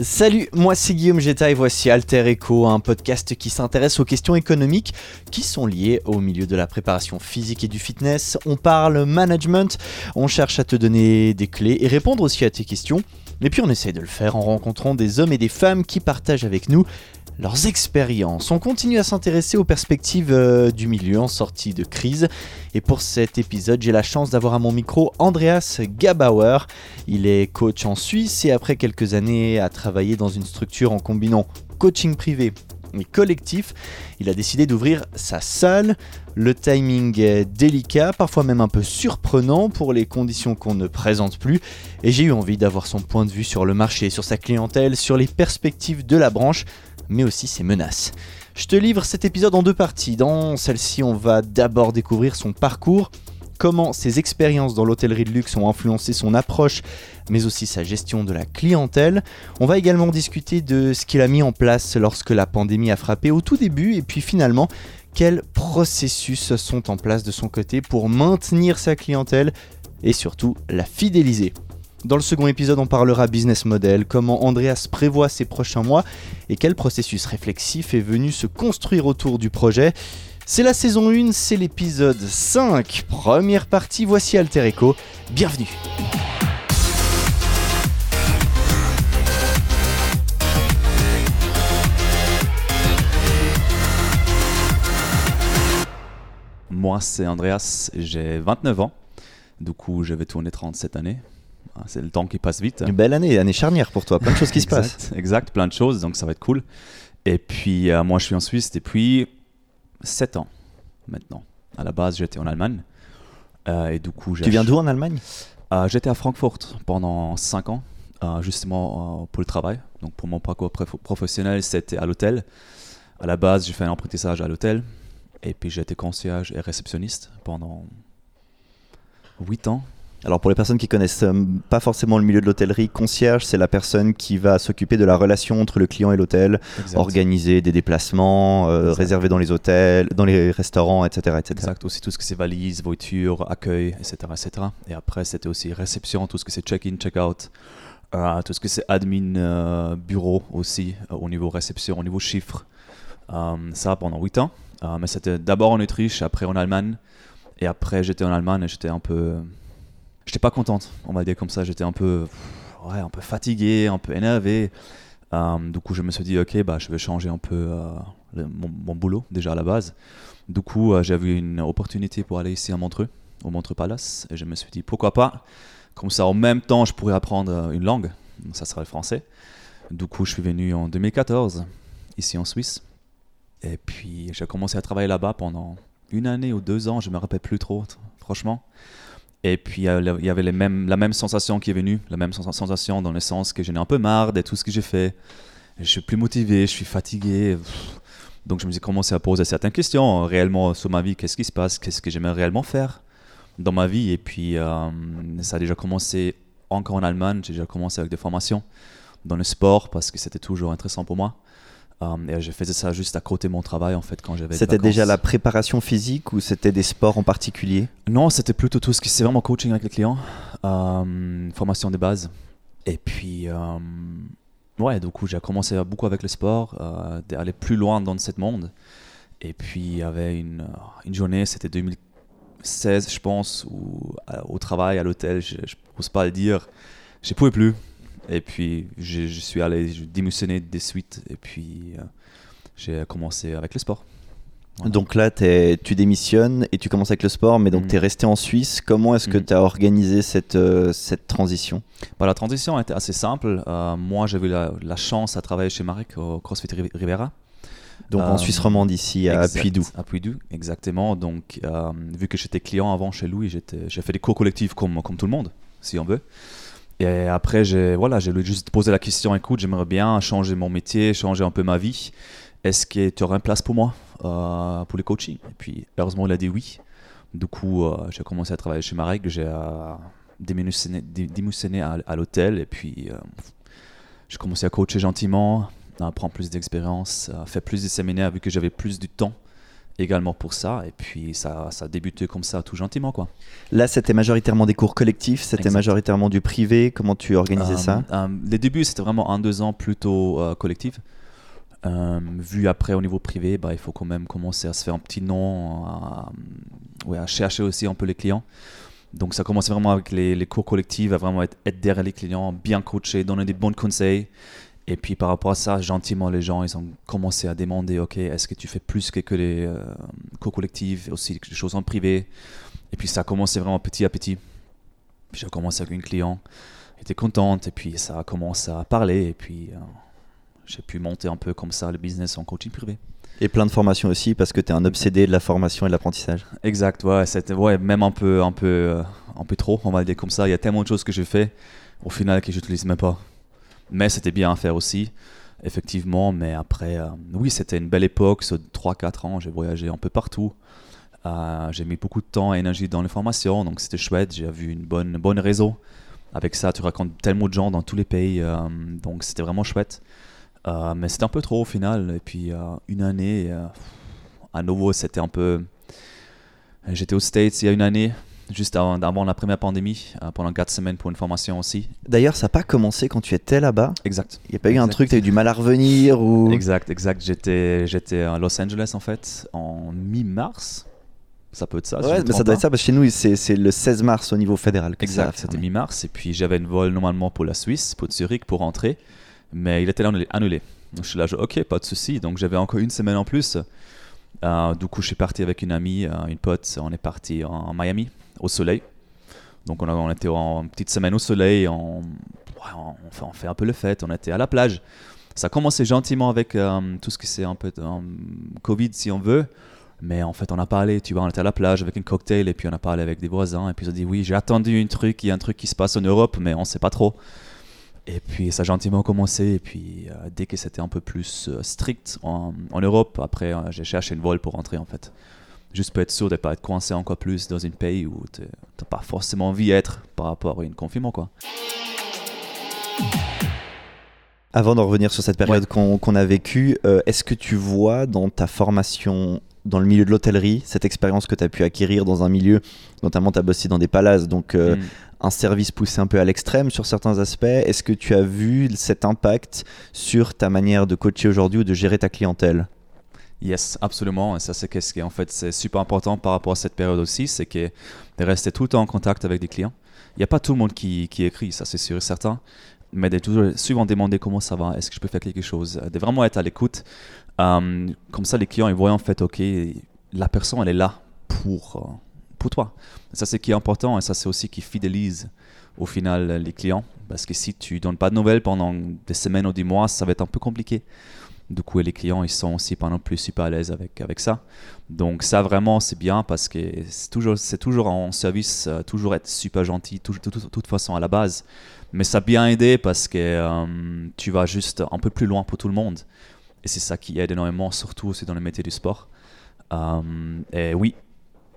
Salut, moi c'est Guillaume Jetta et voici Alter Echo, un podcast qui s'intéresse aux questions économiques qui sont liées au milieu de la préparation physique et du fitness. On parle management, on cherche à te donner des clés et répondre aussi à tes questions. Et puis on essaie de le faire en rencontrant des hommes et des femmes qui partagent avec nous leurs expériences. On continue à s'intéresser aux perspectives euh, du milieu en sortie de crise. Et pour cet épisode, j'ai la chance d'avoir à mon micro Andreas Gabauer. Il est coach en Suisse et après quelques années à travailler dans une structure en combinant coaching privé et collectif, il a décidé d'ouvrir sa salle. Le timing est délicat, parfois même un peu surprenant pour les conditions qu'on ne présente plus, et j'ai eu envie d'avoir son point de vue sur le marché, sur sa clientèle, sur les perspectives de la branche mais aussi ses menaces. Je te livre cet épisode en deux parties. Dans celle-ci, on va d'abord découvrir son parcours, comment ses expériences dans l'hôtellerie de luxe ont influencé son approche, mais aussi sa gestion de la clientèle. On va également discuter de ce qu'il a mis en place lorsque la pandémie a frappé au tout début, et puis finalement, quels processus sont en place de son côté pour maintenir sa clientèle et surtout la fidéliser. Dans le second épisode, on parlera business model, comment Andreas prévoit ses prochains mois et quel processus réflexif est venu se construire autour du projet. C'est la saison 1, c'est l'épisode 5. Première partie, voici Alter Echo. Bienvenue. Moi, c'est Andreas, j'ai 29 ans. Du coup, je vais tourner 30 cette année. Ah, c'est le temps qui passe vite. Une belle année, année charnière pour toi, plein de choses qui se passent. Exact, plein de choses, donc ça va être cool. Et puis, euh, moi, je suis en Suisse depuis 7 ans maintenant. À la base, j'étais en Allemagne. Euh, et du coup, tu viens d'où en Allemagne? Euh, J'étais à Francfort pendant 5 ans, justement pour le travail. Donc, pour mon parcours professionnel, c'était à l'hôtel. À la base, j'ai fait un apprentissage à l'hôtel. Et puis, j'étais concierge et réceptionniste pendant 8 ans. Alors pour les personnes qui connaissent euh, pas forcément le milieu de l'hôtellerie, concierge, c'est la personne qui va s'occuper de la relation entre le client et l'hôtel, organiser des déplacements, euh, réserver dans les hôtels, dans les restaurants, etc. etc. Exact, aussi tout ce que c'est valises, voitures, accueil, etc., etc. Et après, c'était aussi réception, tout ce que c'est check-in, check-out, euh, tout ce que c'est admin, bureau aussi, au niveau réception, au niveau chiffres. ça pendant 8 ans. mais c'était d'abord en Autriche, après en Allemagne. Et après, j'étais en Allemagne et j'étais un peu j'étais pas contente, on va dire comme ça. J'étais un peu, ouais, un peu fatigué, un peu énervé. Euh, du coup, je me suis dit, ok, bah, je vais changer un peu euh, mon, boulot déjà à la base. Du coup, euh, j'ai vu une opportunité pour aller ici à Montreux, au Montreux Palace, et je me suis dit, pourquoi pas? Comme ça, en même temps, je pourrais apprendre une langue. Ça sera le français. Du coup, je suis venu en 2014, ici en Suisse. Et puis, j'ai commencé à travailler là-bas pendant une année ou deux ans, je me rappelle plus trop, franchement. Et puis, il y avait la même sensation qui est venue, la même sensation dans le sens que j'en ai un peu marre de tout ce que j'ai fait. Je suis plus motivé, je suis fatigué. Donc, je me suis commencé à poser certaines questions réellement sur ma vie. Qu'est-ce qui se passe Qu'est-ce que j'aimerais réellement faire dans ma vie Et puis, euh, ça a déjà commencé encore en Allemagne. J'ai déjà commencé avec des formations dans le sport parce que c'était toujours intéressant pour moi. Um, et je faisais ça juste à côté de mon travail en fait quand j'avais. C'était déjà la préparation physique ou c'était des sports en particulier? Non, c'était plutôt tout ce qui c'est vraiment coaching avec les clients, um, formation de base. Et puis um, ouais, du coup j'ai commencé beaucoup avec le sport, euh, d'aller plus loin dans ce monde. Et puis il y avait une, une journée, c'était 2016 je pense, où euh, au travail à l'hôtel, je, ne pose pas le dire, je pouvais plus. Et puis, je, suis allé démissionner des suites et puis euh, j'ai commencé avec le sport. Donc là, tu démissionnes et tu commences avec le sport, mais donc mm. tu es resté en Suisse. Comment est-ce que mm. tu as organisé cette, euh, cette transition? Bah, La transition était assez simple. Euh, moi, j'ai eu la, chance à travailler chez Marek au CrossFit Rivera. Donc en Suisse romande ici, à Puydou. À Puydou, exactement. Donc vu que j'étais client avant chez lui, j'ai fait des cours collectifs comme, comme tout le monde, si on veut. Et après, j'ai voilà, juste posé la question écoute, j'aimerais bien changer mon métier, changer un peu ma vie. Est-ce que tu aurais une place pour moi euh, pour le coaching? Et puis, heureusement, il a dit oui. Du coup, euh, j'ai commencé à travailler chez Marek, j'ai euh, démissionné, à, l'hôtel et puis j'ai commencé à coacher gentiment, à prendre plus d'expérience, à faire plus de séminaires vu que j'avais plus de temps également pour ça. Et puis ça, ça a débuté comme ça, tout gentiment. Quoi. Là, c'était majoritairement des cours collectifs, c'était majoritairement du privé. Comment tu organisais Euh, ça euh, Les débuts, c'était vraiment un, deux ans plutôt euh, collectif. Euh, vu après au niveau privé, bah, il faut quand même commencer à se faire un petit nom, à, ouais, à chercher aussi un peu les clients. Donc ça commence vraiment avec les, les cours collectifs, à vraiment être, être derrière les clients, bien coacher, donner des bons conseils. Et puis par rapport à ça, gentiment, les gens, ils ont commencé à demander, OK, est-ce que tu fais plus que, que les euh, cours collectifs, aussi des choses en privé? Et puis ça a commencé vraiment petit à petit. Puis j'ai commencé avec une client, elle était contente, et puis ça a commencé à parler, et puis euh, j'ai pu monter un peu comme ça le business en coaching privé. Et plein de formations aussi, parce que tu es un obsédé de la formation et de l'apprentissage. Exact, ouais, c'était ouais, même un peu, un, peu, euh, un peu trop, on va le dire comme ça. Il y a tellement de choses que j'ai fait au final que je n'utilise même pas. Mais c'était bien à faire aussi, effectivement. Mais après, euh, oui, c'était une belle époque, ce 3-4 ans, j'ai voyagé un peu partout. Euh, j'ai mis beaucoup de temps et énergie dans les formations, donc c'était chouette. J'ai vu une bonne, bonne réseau. Avec ça, tu racontes tellement de gens dans tous les pays, euh, donc c'était vraiment chouette. Mais c'était un peu trop au final. Et puis une année, à nouveau, c'était un peu. J'étais aux States il y a une année, juste avant, avant la première pandémie, euh, pendant 4 semaines pour une formation aussi. D'ailleurs, ça n'a pas commencé quand tu étais là-bas Exact. Il n'y a pas eu un truc, tu as eu du mal à revenir ou... Exact, exact. J'étais, j'étais à Los Angeles en fait, en mi-mars. Ça peut être ça. Ouais, mais ça doit pas. être ça, parce que chez nous, c'est le 16 mars au niveau fédéral. que Exact, c'était mi-mars. Et puis j'avais une vol normalement pour la Suisse, pour Zurich, pour rentrer. Mais il était annulé. annulé. Donc je suis là, je- ok, pas de souci. Donc j'avais encore une semaine en plus. Euh, du coup, je suis parti avec une amie, euh, une pote. On est parti en Miami, au soleil. Donc on, a- on était en petite semaine au soleil. On, on, on fait, on fait un peu le fête. On était à la plage. Ça a commencé gentiment avec euh, tout ce que c'est un peu euh, Covid, si on veut. Mais en fait, on a parlé, tu vois, on était à la plage avec un cocktail et puis on a parlé avec des voisins. Et puis ils ont dit, oui, j'ai attendu un truc, il y a un truc qui se passe en Europe, mais on sait pas trop. Et puis ça a gentiment commencé. Et puis euh, dès que c'était un peu plus strict en, en Europe, après, j'ai cherché une vol pour rentrer en fait. Juste pour être sûr de ne pas être coincé encore plus dans un pays où tu n'as pas forcément envie d'être par rapport à un confinement, quoi. Avant d'en revenir sur cette période qu'on a vécue, euh, est-ce que tu vois dans ta formation dans le milieu de l'hôtellerie, cette expérience que tu as pu acquérir dans un milieu, notamment tu as bossé dans des palaces, donc euh, Mm. un service poussé un peu à l'extrême sur certains aspects, est-ce que tu as vu cet impact sur ta manière de coacher aujourd'hui ou de gérer ta clientèle? Yes, absolument. Et ça, c'est qu'est-ce qui en fait c'est super important par rapport à cette période aussi, c'est que de rester tout le temps en contact avec des clients. Il n'y a pas tout le monde qui, écrit, ça c'est sûr et certain, mais de toujours souvent demander comment ça va, est-ce que je peux faire quelque chose, de vraiment être à l'écoute. Euh, comme ça, les clients ils voient en fait, ok, la personne elle est là pour euh, pour toi. Ça c'est qui est important et ça c'est aussi qui fidélise au final les clients, parce que si tu donnes pas de nouvelles pendant des semaines ou des mois, ça va être un peu compliqué. Du coup, les clients, ils sont aussi pas non plus super à l'aise avec, avec ça. Donc ça, vraiment, c'est bien parce que c'est toujours, c'est toujours en service, euh, toujours être super gentil, de toute, façon à la base. Mais ça a bien aidé parce que euh, tu vas juste un peu plus loin pour tout le monde. Et c'est ça qui aide énormément, surtout aussi dans le métier du sport. Euh, et oui,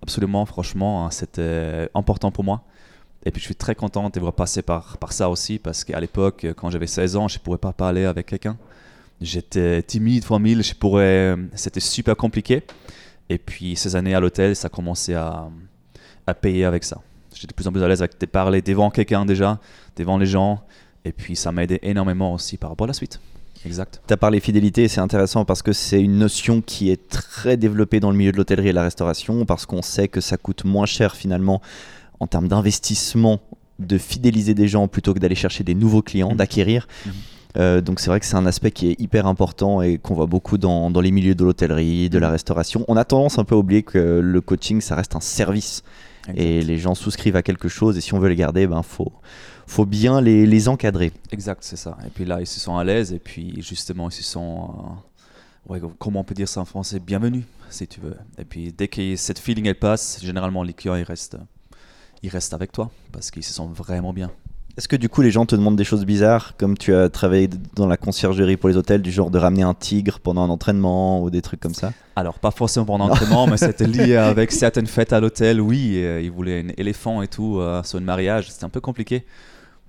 absolument, franchement, hein, c'était important pour moi. Et puis je suis très content de voir passer par, par ça aussi parce qu'à l'époque, quand j'avais 16 ans, je ne pourrais pas parler avec quelqu'un. J'étais timide fois mille, je pourrais, c'était super compliqué. Et puis ces années à l'hôtel, ça a commencé à, à payer avec ça. J'étais de plus en plus à l'aise avec de parler devant quelqu'un déjà, devant les gens. Et puis ça m'a aidé énormément aussi par rapport à la suite. Exact. Tu as parlé fidélité c'est intéressant parce que c'est une notion qui est très développée dans le milieu de l'hôtellerie et de la restauration parce qu'on sait que ça coûte moins cher finalement en termes d'investissement de fidéliser des gens plutôt que d'aller chercher des nouveaux clients, Mhm. d'acquérir. Mhm. Euh, donc c'est vrai que c'est un aspect qui est hyper important et qu'on voit beaucoup dans, dans les milieux de l'hôtellerie, de la restauration. On a tendance un peu à oublier que le coaching, ça reste un service Exact. et les gens souscrivent à quelque chose et si on veut les garder, ben faut, faut bien les, les encadrer. Exact, c'est ça. Et puis là, ils se sont à l'aise et puis justement, ils se sont. euh, ouais, comment on peut dire ça en français? Bienvenue, si tu veux. Et puis dès que cette feeling elle passe, généralement les clients ils restent, ils restent avec toi parce qu'ils se sentent vraiment bien. Est-ce que du coup les gens te demandent des choses bizarres, comme tu as travaillé dans la conciergerie pour les hôtels, du genre de ramener un tigre pendant un entraînement ou des trucs comme ça? Alors, pas forcément pendant l'entraînement, mais c'était lié avec certaines fêtes à l'hôtel. Oui, euh, ils voulaient un éléphant et tout euh, sur un mariage. C'était un peu compliqué.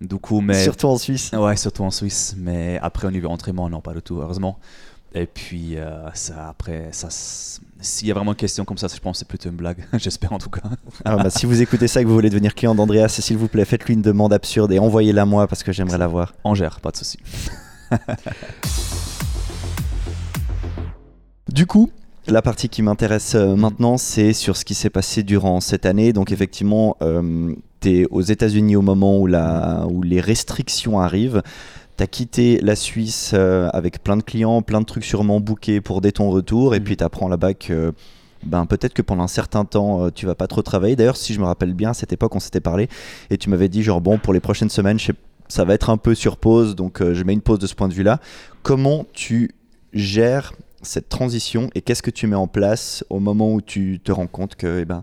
Du coup, mais. Surtout en Suisse. Ouais, surtout en Suisse. Mais après, au niveau entraînement, non, pas du tout, heureusement. Et puis euh, ça, après, ça, s'il y a vraiment une question comme ça, je pense que c'est plutôt une blague. J'espère en tout cas. Alors, bah, si vous écoutez ça et que vous voulez devenir client d'Andreas, s'il vous plaît, faites-lui une demande absurde et envoyez-la moi parce que j'aimerais la voir. On gère, pas de souci. Du coup, la partie qui m'intéresse euh, maintenant, c'est sur ce qui s'est passé durant cette année. Donc effectivement, tu es aux États-Unis au moment où, la, où les restrictions arrivent. Tu as quitté la Suisse euh, avec plein de clients, plein de trucs sûrement bookés pour dès ton retour. Et Mhm. puis tu apprends là-bas que ben, peut-être que pendant un certain temps, euh, tu vas pas trop travailler. D'ailleurs, si je me rappelle bien, à cette époque, on s'était parlé et tu m'avais dit genre, bon, pour les prochaines semaines, je sais- ça va être un peu sur pause. Donc euh, je mets une pause de ce point de vue-là. Comment tu gères cette transition et qu'est-ce que tu mets en place au moment où tu te rends compte que eh ben,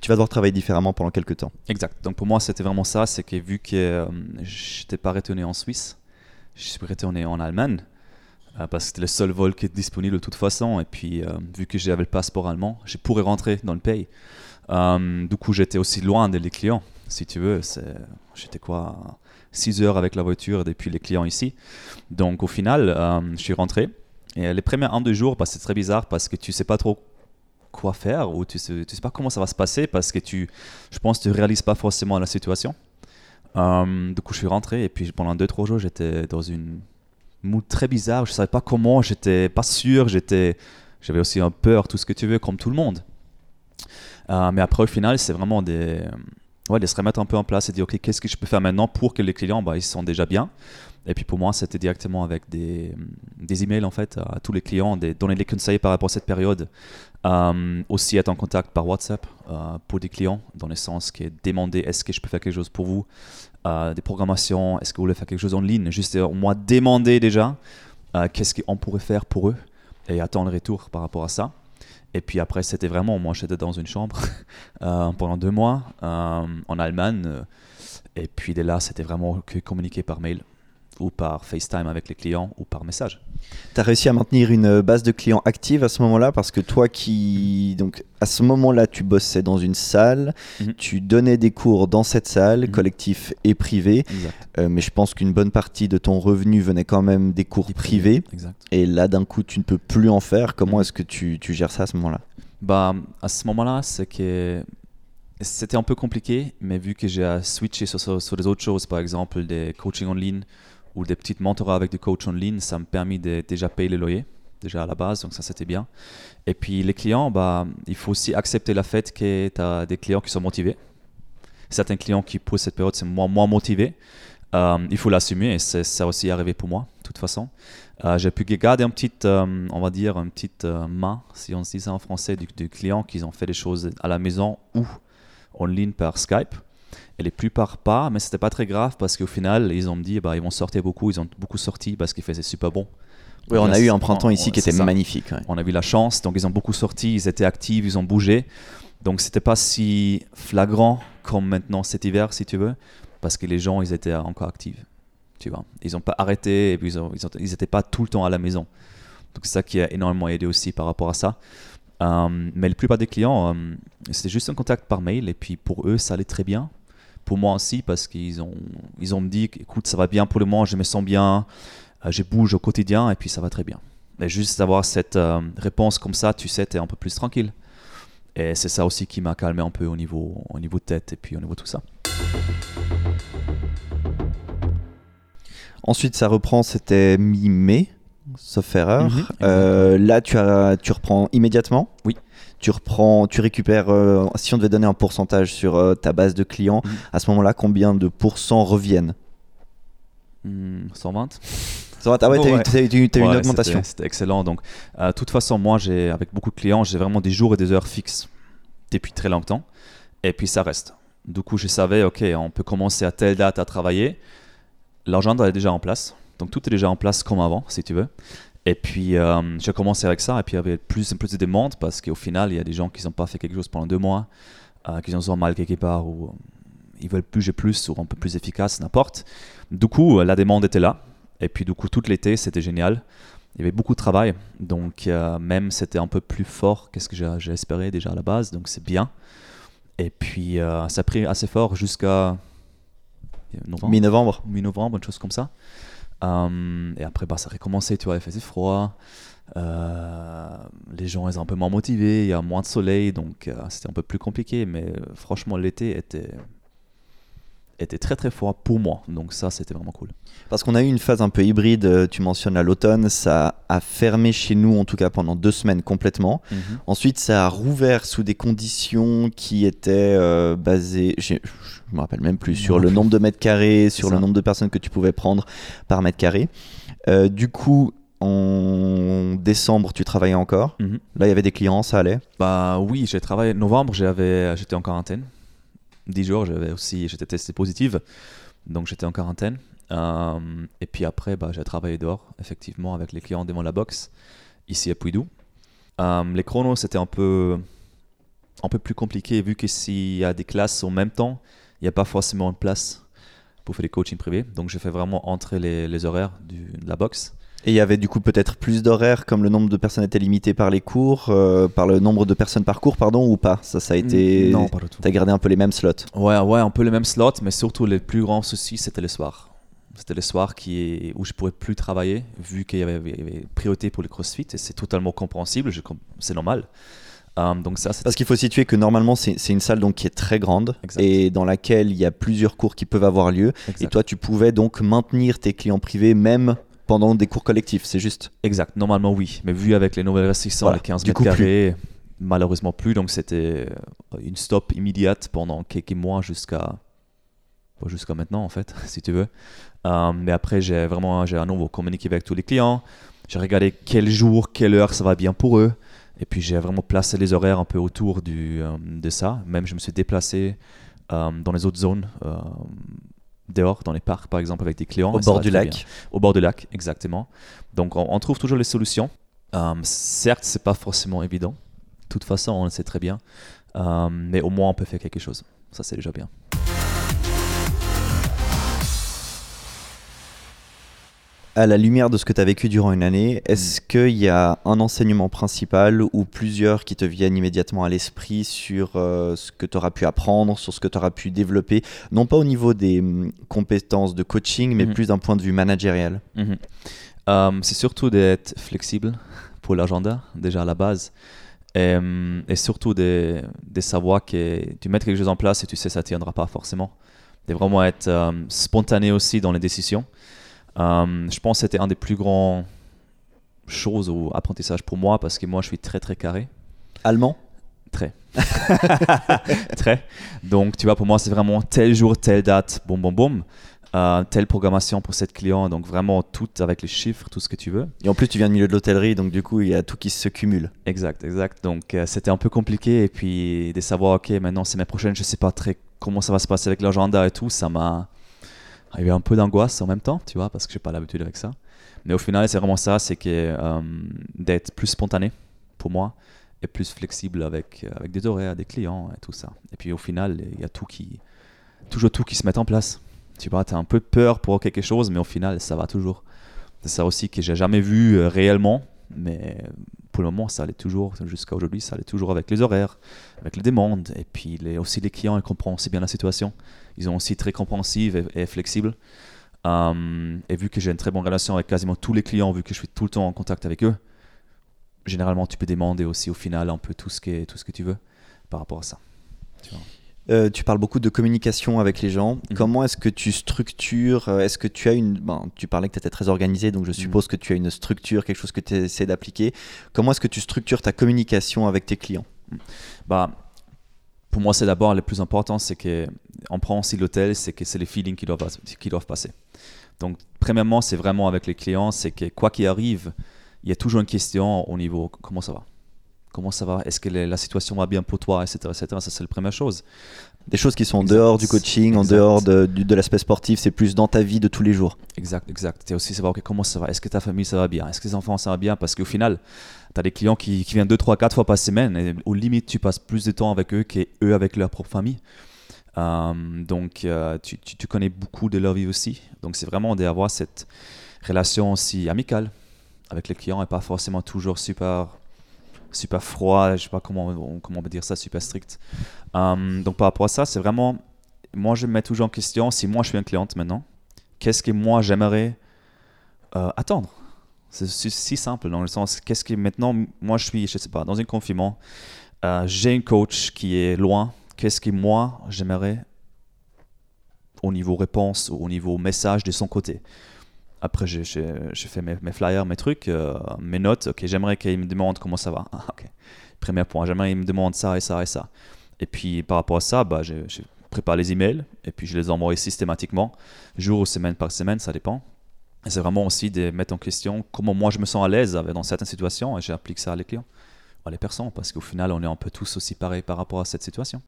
tu vas devoir travailler différemment pendant quelques temps? Exact. Donc pour moi, c'était vraiment ça. C'est que vu que euh, je n'étais pas retourné en Suisse, je suis retourné en Allemagne euh, parce que c'était le seul vol qui est disponible de toute façon. Et puis, euh, vu que j'avais le passeport allemand, je pourrais rentrer dans le pays. Euh, du coup, j'étais aussi loin des clients, si tu veux. J'étais quoi 6 heures avec la voiture depuis les clients ici. Donc au final, je suis rentré. Et les premiers un deux jours, bah, c'est très bizarre parce que tu sais pas trop quoi faire ou tu sais, tu sais pas comment ça va se passer parce que tu, je pense, tu réalises pas forcément la situation. Euh, du coup, je suis rentré et puis pendant 2-3 jours, j'étais dans une mood très bizarre. Je savais pas comment, j'étais pas sûr, j'avais aussi un peur, tout ce que tu veux, comme tout le monde. Euh, mais après, au final, c'est vraiment des, ouais, de se remettre un peu en place et dire, ok, qu'est-ce que je peux faire maintenant pour que les clients, bah, ils sont déjà bien? Et puis pour moi, c'était directement avec des, des emails en fait à tous les clients, des, donner des conseils par rapport à cette période. Euh, aussi être en contact par WhatsApp euh, pour des clients, dans le sens qui est demander est-ce que je peux faire quelque chose pour vous, Euh, des programmations, est-ce que vous voulez faire quelque chose en ligne, juste au moins demander déjà qu'est-ce qu'on pourrait faire pour eux et attendre le retour par rapport à ça. Et puis après, c'était vraiment, moi j'étais dans une chambre pendant deux mois en Allemagne. et puis dès là, c'était vraiment que communiquer par mail ou par FaceTime avec les clients ou par message. Tu as réussi à maintenir une base de clients active à ce moment-là parce que toi qui. Donc, à ce moment-là, tu bossais dans une salle, Mhm. tu donnais des cours dans cette salle, Mhm. collectif et privé, euh, mais je pense qu'une bonne partie de ton revenu venait quand même des cours privés. Exact. Et là, d'un coup, tu ne peux plus en faire. Comment Mhm. est-ce que tu, tu gères ça à ce moment-là? Bah, à ce moment-là, c'est que c'était un peu compliqué, mais vu que j'ai switché sur, sur, sur des autres choses, par exemple des coachings en ligne ou des petites mentorats avec des coachs en ligne, ça me permis de déjà payer les loyers, déjà à la base, donc ça c'était bien. Et puis les clients, bah, il faut aussi accepter la fait que tu as des clients qui sont motivés. Certains clients qui, pour cette période, sont moins, motivés. Euh, il faut l'assumer et ça aussi arrivé pour moi, de toute façon. Euh, j'ai pu garder un petit, euh, on va dire, une petite euh, main, si on se dit ça en français, du, du client qui ont fait des choses à la maison ou en ligne par Skype. Et les plupart pas, mais c'était pas très grave parce qu'au final, ils ont dit, bah, ils vont sortir beaucoup, ils ont beaucoup sorti parce qu'il faisait super bon. Oui, on a eu un printemps on- ici qui était ça. magnifique. ouais. On a eu la chance, donc ils ont beaucoup sorti, ils étaient actifs, ils ont bougé. Donc c'était pas si flagrant comme maintenant cet hiver, si tu veux, parce que les gens, ils étaient encore actifs. Tu vois, ils n'ont pas arrêté et puis ils, ont- ils ont- ils étaient pas tout le temps à la maison. Donc c'est ça qui a énormément aidé aussi par rapport à ça. Euh, mais la plupart des clients, euh, c'était juste un contact par mail et puis pour eux, ça allait très bien. Pour moi aussi, parce qu'ils ont, ils ont me dit, écoute, ça va bien pour le moment, je me sens bien, euh, je bouge au quotidien et puis ça va très bien. Mais juste avoir cette euh, réponse comme ça, tu sais, tu es un peu plus tranquille. Et c'est ça aussi qui m'a calmé un peu au niveau, au niveau de tête et puis au niveau tout ça. Ensuite, ça reprend, c'était mi-mai, sauf erreur. Mhm. Euh, là, tu, as, tu reprends immédiatement? Oui. Tu reprends, tu récupères, euh, si on devait donner un pourcentage sur euh, ta base de clients, Mhm. à ce moment-là, combien de pourcents reviennent? Hmm, 120 Ça va, Ah ouais, t'as Ouais. t'as eu, une augmentation. c'était- C'était excellent. Donc, euh, de toute façon, moi, j'ai avec beaucoup de clients, j'ai vraiment des jours et des heures fixes depuis très longtemps. Et puis, ça reste. Du coup, je savais, OK, on peut commencer à telle date à travailler. L'argent est déjà en place. Donc, tout est déjà en place comme avant, si tu veux. Et puis, euh, j'ai commencé avec ça. Et puis, il y avait plus et plus de demandes parce qu'au final, il y a des gens qui n'ont pas fait quelque chose pendant deux mois, euh, qui ont mal quelque part ou euh, ils veulent bouger plus ou un peu plus efficace, n'importe. Du coup, la demande était là. Et puis, du coup, tout l'été, c'était génial. Il y avait beaucoup de travail. Donc, euh, même c'était un peu plus fort que ce que j'ai espéré déjà à la base. Donc, c'est bien. Et puis, ça a pris assez fort jusqu'à novembre Mi-novembre mi-novembre, une chose comme ça. Euh, et après, bah, ça a recommencé, tu vois, il faisait froid. Euh, les gens étaient un peu moins motivés, il y a moins de soleil, donc euh, c'était un peu plus compliqué. Mais franchement, l'été était, était très très froid pour moi. Donc ça, c'était vraiment cool. Parce qu'on a eu une phase un peu hybride, tu mentionnes à l'automne, ça a fermé chez nous en tout cas pendant deux semaines complètement. Mhm. Ensuite, ça a rouvert sous des conditions qui étaient basées, je me rappelle même plus, sur le nombre de mètres carrés, sur ça. le nombre de personnes que tu pouvais prendre par mètre carré. Euh, du coup, en décembre, tu travaillais encore? Mhm. Là, il y avait des clients, ça allait? Bah oui, j'ai travaillé. Novembre, j'étais en quarantaine. 10 jours, j'avais aussi, j'étais testé positive. Donc j'étais en quarantaine. Euh, et puis après, bah, j'ai travaillé dehors, effectivement, avec les clients devant la box, ici à Puydou. Euh, les chronos, c'était un peu, un peu plus compliqué, vu que s'il y a des classes en même temps, il n'y a pas forcément de place pour faire des coachings privés. Donc j'ai fait vraiment entrer les, les horaires du, de la box. Et il y avait du coup peut-être plus d'horaires, comme le nombre de personnes était limité par les cours, euh, par le nombre de personnes par cours, pardon, ou pas? Ça, ça a été. Non, pas du tout. T'as gardé un peu les mêmes slots? Ouais, ouais, un peu le même slot, mais surtout le plus grand souci, c'était le soir. C'était le soir qui est, où je pourrais plus travailler, vu qu'il y avait, il y avait priorité pour le CrossFit, et c'est totalement compréhensible, c'est normal. Euh, donc ça, Parce qu'il faut situer que normalement, c'est c'est une salle donc qui est très grande Exact. et dans laquelle il y a plusieurs cours qui peuvent avoir lieu. exact. Et toi, tu pouvais donc maintenir tes clients privés même pendant des cours collectifs, c'est juste Exact, normalement oui, mais vu avec les nouvelles restrictions, Voilà, les 15 du mètres coup, plus. carrés, malheureusement plus, donc c'était euh, une stop immédiate pendant quelques mois jusqu'à jusqu'à maintenant en fait, si tu veux. Euh, mais après, j'ai vraiment, j'ai à nouveau communiqué avec tous les clients, j'ai regardé quel jour, quelle heure ça va bien pour eux, et puis j'ai vraiment placé les horaires un peu autour du, euh, de ça. Même je me suis déplacé euh, dans les autres zones. Dehors dans les parcs par exemple avec des clients au bord du lac. bien. Au bord du lac, exactement. Donc on, on trouve toujours les solutions. Euh, certes, c'est pas forcément évident. De toute façon, on le sait très bien. Euh, mais au moins, on peut faire quelque chose. Ça, c'est déjà bien. À la lumière de ce que tu as vécu durant une année, est-ce qu'il y a un enseignement principal ou plusieurs qui te viennent immédiatement à l'esprit sur euh, ce que tu auras pu apprendre, sur ce que tu auras pu développer, non pas au niveau des hum, compétences de coaching, mais Mhm. plus d'un point de vue managérial Mhm. Euh, c'est surtout d'être flexible pour l'agenda, déjà à la base. Et, et surtout de, de savoir que tu mets quelque chose en place et tu sais ça ne tiendra pas forcément. De vraiment être euh, spontané aussi dans les décisions. Euh, je pense que c'était un des plus grands choses ou apprentissages pour moi parce que moi je suis très très carré. Allemand? Très. Très. Donc, tu vois, pour moi, c'est vraiment tel jour, telle date, boum, boum, boum. Euh, telle programmation pour cette client. Donc, vraiment tout avec les chiffres, tout ce que tu veux. Et en plus, tu viens du milieu de l'hôtellerie, donc du coup, il y a tout qui se cumule. Exact, exact. Donc, euh, c'était un peu compliqué. Et puis, de savoir, OK, maintenant, semaine prochaine, je sais pas très comment ça va se passer avec l'agenda et tout, ça m'a. Il y a eu un peu d'angoisse en même temps, tu vois, parce que j'ai pas l'habitude avec ça. Mais au final, c'est vraiment ça, c'est que euh, d'être plus spontané pour moi et plus flexible avec, euh, avec des horaires, des clients et tout ça. Et puis au final, il y a tout qui, toujours tout qui se met en place. Tu vois, tu as un peu peur pour quelque chose, mais au final, ça va toujours. C'est ça aussi que j'ai jamais vu euh, réellement, mais pour le moment, ça allait toujours, jusqu'à aujourd'hui, ça allait toujours avec les horaires, avec les demandes, et puis aussi les clients, ils comprennent aussi bien la situation. Ils sont aussi très compréhensifs et, et flexibles. Euh, et vu que j'ai une très bonne relation avec quasiment tous les clients, vu que je suis tout le temps en contact avec eux, généralement, tu peux demander aussi au final un peu tout ce, qui est- tout ce que tu veux par rapport à ça. Tu vois. Euh, tu parles beaucoup de communication avec les gens. Mhm. Comment est-ce que tu structures euh, Est-ce que tu as une. Ben, tu parlais que tu étais très organisé, donc je suppose que tu as une structure, quelque chose que tu essaies d'appliquer. Comment est-ce que tu structures ta communication avec tes clients? Bah, pour moi, c'est d'abord le plus important, c'est que on prend aussi l'hôtel, c'est que c'est les feelings qui doivent, qui doivent passer. Donc, premièrement, c'est vraiment avec les clients, c'est que quoi qu'il arrive, il y a toujours une question au niveau comment ça va? Comment ça va? Est-ce que la situation va bien pour toi? Etc., etc. Ça, c'est la première chose. Des choses qui sont en dehors du coaching, en dehors de, l'aspect sportif, c'est plus dans ta vie de tous les jours. Exact, exact. Et aussi savoir comment ça va? Est-ce que ta famille ça va bien? Est-ce que tes enfants ça va bien? Parce qu'au final, tu as des clients qui, qui viennent 2, 3, 4 fois par semaine. Et au limite, tu passes plus de temps avec eux qu'eux avec leur propre famille. Euh, donc, euh, tu, connais beaucoup de leur vie aussi. Donc, c'est vraiment d'avoir cette relation aussi amicale avec les clients et pas forcément toujours super, super froid. Je sais pas comment comment peut dire ça, super strict. Euh, donc, par rapport à ça, c'est vraiment. Moi, je me mets toujours en question si moi je suis une cliente maintenant qu'est-ce que moi j'aimerais attendre? C'est si, si simple dans le sens, qu'est-ce que maintenant, moi je suis, je sais pas, dans un confinement, j'ai un coach qui est loin, qu'est-ce que moi j'aimerais au niveau réponse, au niveau message de son côté. Après, j'ai fait mes, flyers, mes trucs, euh, mes notes. Ok, j'aimerais qu'il me demande comment ça va. Ah. Premier point, j'aimerais qu'il me demande ça et ça et ça. Et puis, par rapport à ça, bah, je, je prépare les emails et puis je les envoie systématiquement, jour ou semaine par semaine, ça dépend. C'est vraiment aussi de mettre en question comment moi je me sens à l'aise dans certaines situations et j'applique ça à les clients, à les personnes, parce qu'au final, on est un peu tous aussi pareils par rapport à cette situation.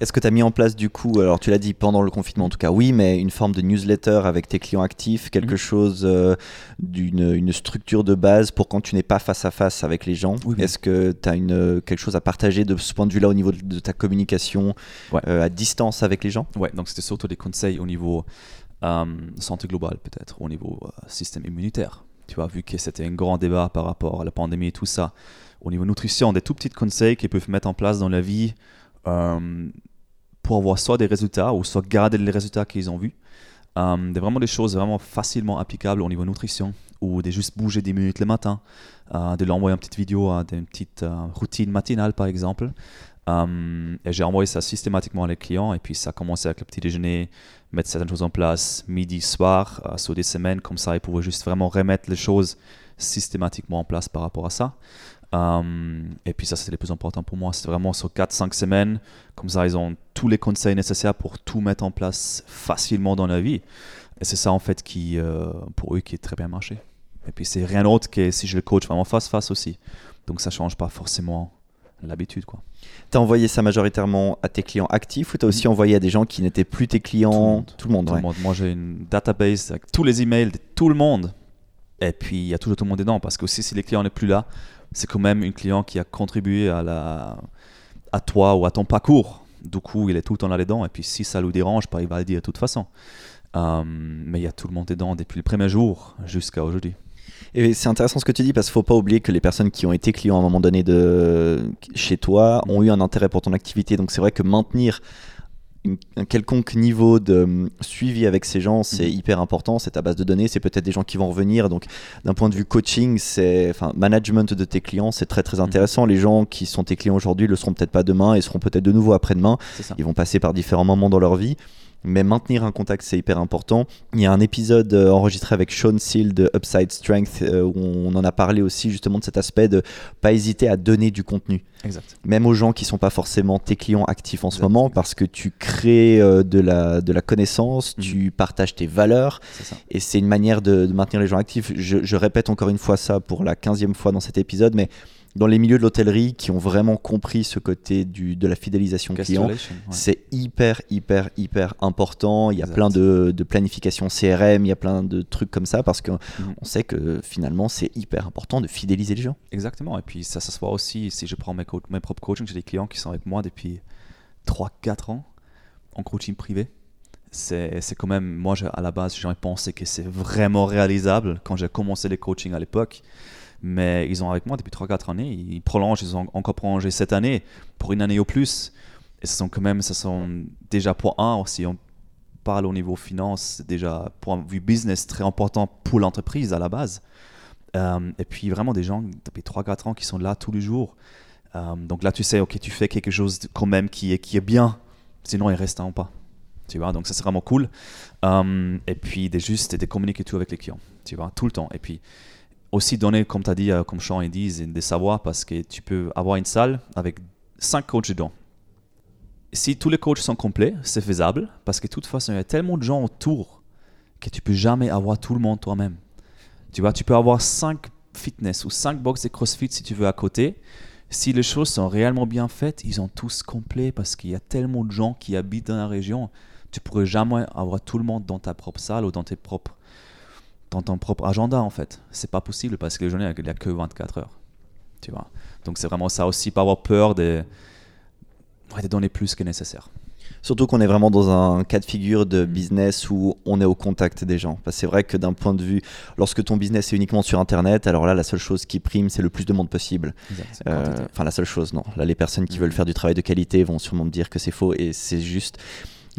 Est-ce que tu as mis en place du coup, alors tu l'as dit pendant le confinement en tout cas, oui, mais une forme de newsletter avec tes clients actifs, quelque Mhm. chose euh, d'une une structure de base pour quand tu n'es pas face à face avec les gens? Oui, oui. Est-ce que tu as une, quelque chose à partager de ce point de vue-là au niveau de, de ta communication Ouais. euh, à distance avec les gens? Ouais, donc c'était surtout des conseils au niveau euh, santé globale, peut-être, au niveau euh, système immunitaire. Tu vois, vu que c'était un grand débat par rapport à la pandémie et tout ça, au niveau nutrition, des tout petits conseils qu'ils peuvent mettre en place dans la vie euh, pour avoir soit des résultats ou soit garder les résultats qu'ils ont vus. Euh, des- vraiment des choses vraiment facilement applicables au niveau nutrition ou de juste bouger 10 minutes le matin, euh, de l'envoyer une petite vidéo, euh, d'une petite euh, routine matinale par exemple. Et j'ai envoyé ça systématiquement à les clients et puis ça a commencé avec le petit déjeuner, mettre certaines choses en place midi, soir, euh, sur des semaines comme ça, ils pouvaient juste vraiment remettre les choses systématiquement en place par rapport à ça. Euh, et puis ça, c'était le plus important pour moi. C'était vraiment sur 4-5 semaines. Comme ça, ils ont tous les conseils nécessaires pour tout mettre en place facilement dans la vie. Et c'est ça, en fait, qui, euh, pour eux, qui est très bien marché. Et puis, c'est rien d'autre que si je le coach vraiment face-face aussi. Donc, ça change pas forcément l'habitude, quoi. Tu as envoyé ça majoritairement à tes clients actifs ou tu as aussi envoyé à des gens qui n'étaient plus tes clients? Tout le monde. Tout le monde, Tout ouais. le monde. Moi, j'ai une database avec tous les emails de tout le monde. Et puis, il y a toujours tout le monde dedans. Parce que aussi, si les clients n'est plus là, c'est quand même un client qui a contribué à, la, à toi ou à ton parcours. Du coup, il est tout le temps là-dedans. Et puis, si ça lui dérange, il va le dire de toute façon. Euh, mais il y a tout le monde dedans depuis le premier jour jusqu'à aujourd'hui. Et c'est intéressant ce que tu dis parce qu'il faut pas oublier que les personnes qui ont été clients à un moment donné de chez toi ont eu un intérêt pour ton activité. Donc c'est vrai que maintenir une- un quelconque niveau de suivi avec ces gens, c'est Mhm. hyper important. C'est ta base de données, c'est peut-être des gens qui vont revenir. Donc d'un point de vue coaching, c'est enfin management de tes clients, c'est très très intéressant. Les gens qui sont tes clients aujourd'hui le seront peut-être pas demain et seront peut-être de nouveau après-demain. Ils vont passer par différents moments dans leur vie. Mais maintenir un contact, c'est hyper important. Il y a un épisode euh, enregistré avec Sean Seal de Upside Strength euh, où on en a parlé aussi justement de cet aspect de pas hésiter à donner du contenu, Exact. même aux gens qui sont pas forcément tes clients actifs en ce moment, parce que tu crées euh, de, la, de la connaissance, Mhm. tu partages tes valeurs, et c'est une manière de, de maintenir les gens actifs. Je, je répète encore une fois ça pour la quinzième fois dans cet épisode, mais dans les milieux de l'hôtellerie qui ont vraiment compris ce côté du, de la fidélisation client, ouais. c'est hyper, hyper, hyper important. Il y a Exact. plein de, de planification CRM, il y a plein de trucs comme ça parce qu'on Mhm. sait que finalement, c'est hyper important de fidéliser les gens. Exactement. Et puis ça, ça se voit aussi si je prends mes, co- mes propres coachings. J'ai des clients qui sont avec moi depuis 3-4 ans en coaching privé. C'est quand même, moi à la base, j'aurais pensé que c'est vraiment réalisable quand j'ai commencé les coachings à l'époque. Mais ils ont avec moi depuis 3-4 années. Ils prolongent, ils ont encore prolongé cette année pour une année au plus. Et ce sont quand même, ce sont déjà pour un, si on parle au niveau finance, déjà pour un vue business très important pour l'entreprise à la base. Euh, et puis vraiment des gens depuis 3-4 ans qui sont là tous les jours. Euh, donc là, tu sais, ok, tu fais quelque chose quand même qui est, qui est bien, sinon ils restent en pas. Tu vois, donc ça c'est vraiment cool. Euh, et puis de juste de communiquer tout avec les clients, tu vois, tout le temps. Et puis aussi donner, comme tu as dit, euh, comme Sean et disent, des savoirs parce que tu peux avoir une salle avec 5 coachs dedans. Si tous les coachs sont complets, c'est faisable parce que de toute façon, il y a tellement de gens autour que tu peux jamais avoir tout le monde toi-même. Tu vois, tu peux avoir 5 fitness ou 5 box de CrossFit si tu veux à côté. Si les choses sont réellement bien faites, ils sont tous complets parce qu'il y a tellement de gens qui habitent dans la région. Tu pourrais jamais avoir tout le monde dans ta propre salle ou dans tes propres dans ton propre agenda en fait. C'est pas possible parce que les journées il n'y a que 24 heures. Tu vois. Donc c'est vraiment ça aussi, pas avoir peur de, de donner plus que nécessaire. Surtout qu'on est vraiment dans un cas de figure de business où on est au contact des gens. Parce que c'est vrai que d'un point de vue, lorsque ton business est uniquement sur Internet, alors là, la seule chose qui prime, c'est le plus de monde possible. Euh. Enfin, la seule chose, non. Là, les personnes qui Mhm. veulent faire du travail de qualité vont sûrement me dire que c'est faux et c'est juste.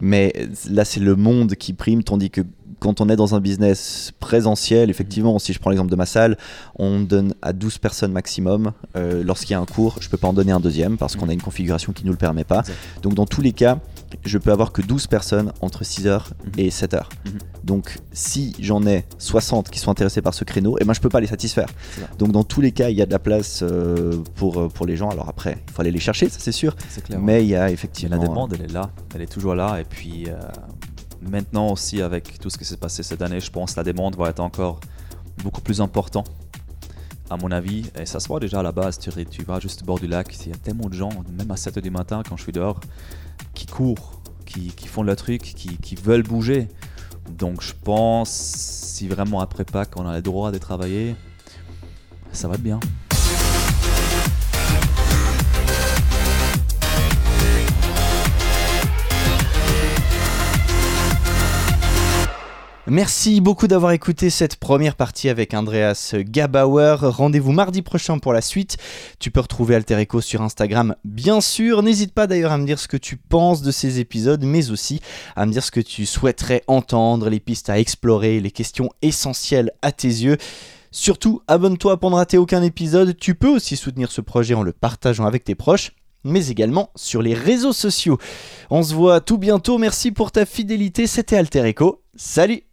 Mais là, c'est le monde qui prime, tandis que quand on est dans un business présentiel, effectivement, si je prends l'exemple de ma salle, on donne à 12 personnes maximum. Euh, Lorsqu'il y a un cours, je peux pas en donner un deuxième parce qu'on a une configuration qui nous le permet pas. Donc dans tous les cas, je peux avoir que 12 personnes entre 6h Mhm. et 7h. Mhm. Donc si j'en ai 60 qui sont intéressés par ce créneau, et ben je peux pas les satisfaire. Donc dans tous les cas, il y a de la place euh, pour, euh, pour les gens. Alors après, il faut aller les chercher, ça c'est sûr. Clair. Mais il y a effectivement... la demande, elle est là, elle est toujours là. Et puis euh, maintenant aussi, avec tout ce qui s'est passé cette année, je pense que la demande va être encore beaucoup plus importante, à mon avis. Et ça se voit déjà à la base. Tu, tu vas juste au bord du lac, il y a tellement de gens, même à 7h du matin, quand je suis dehors, qui courent, qui, qui font le truc, qui, qui veulent bouger. Donc je pense, si vraiment après Pâques, on a le droit de travailler, ça va être bien. Merci beaucoup d'avoir écouté cette première partie avec Andreas Gabauer. Rendez-vous mardi prochain pour la suite. Tu peux retrouver Alter Echo sur Instagram, bien sûr. N'hésite pas d'ailleurs à me dire ce que tu penses de ces épisodes, mais aussi à me dire ce que tu souhaiterais entendre, les pistes à explorer, les questions essentielles à tes yeux. Surtout, abonne-toi pour ne rater aucun épisode. Tu peux aussi soutenir ce projet en le partageant avec tes proches mais également sur les réseaux sociaux. On se voit tout bientôt, merci pour ta fidélité, c'était Alter Echo, salut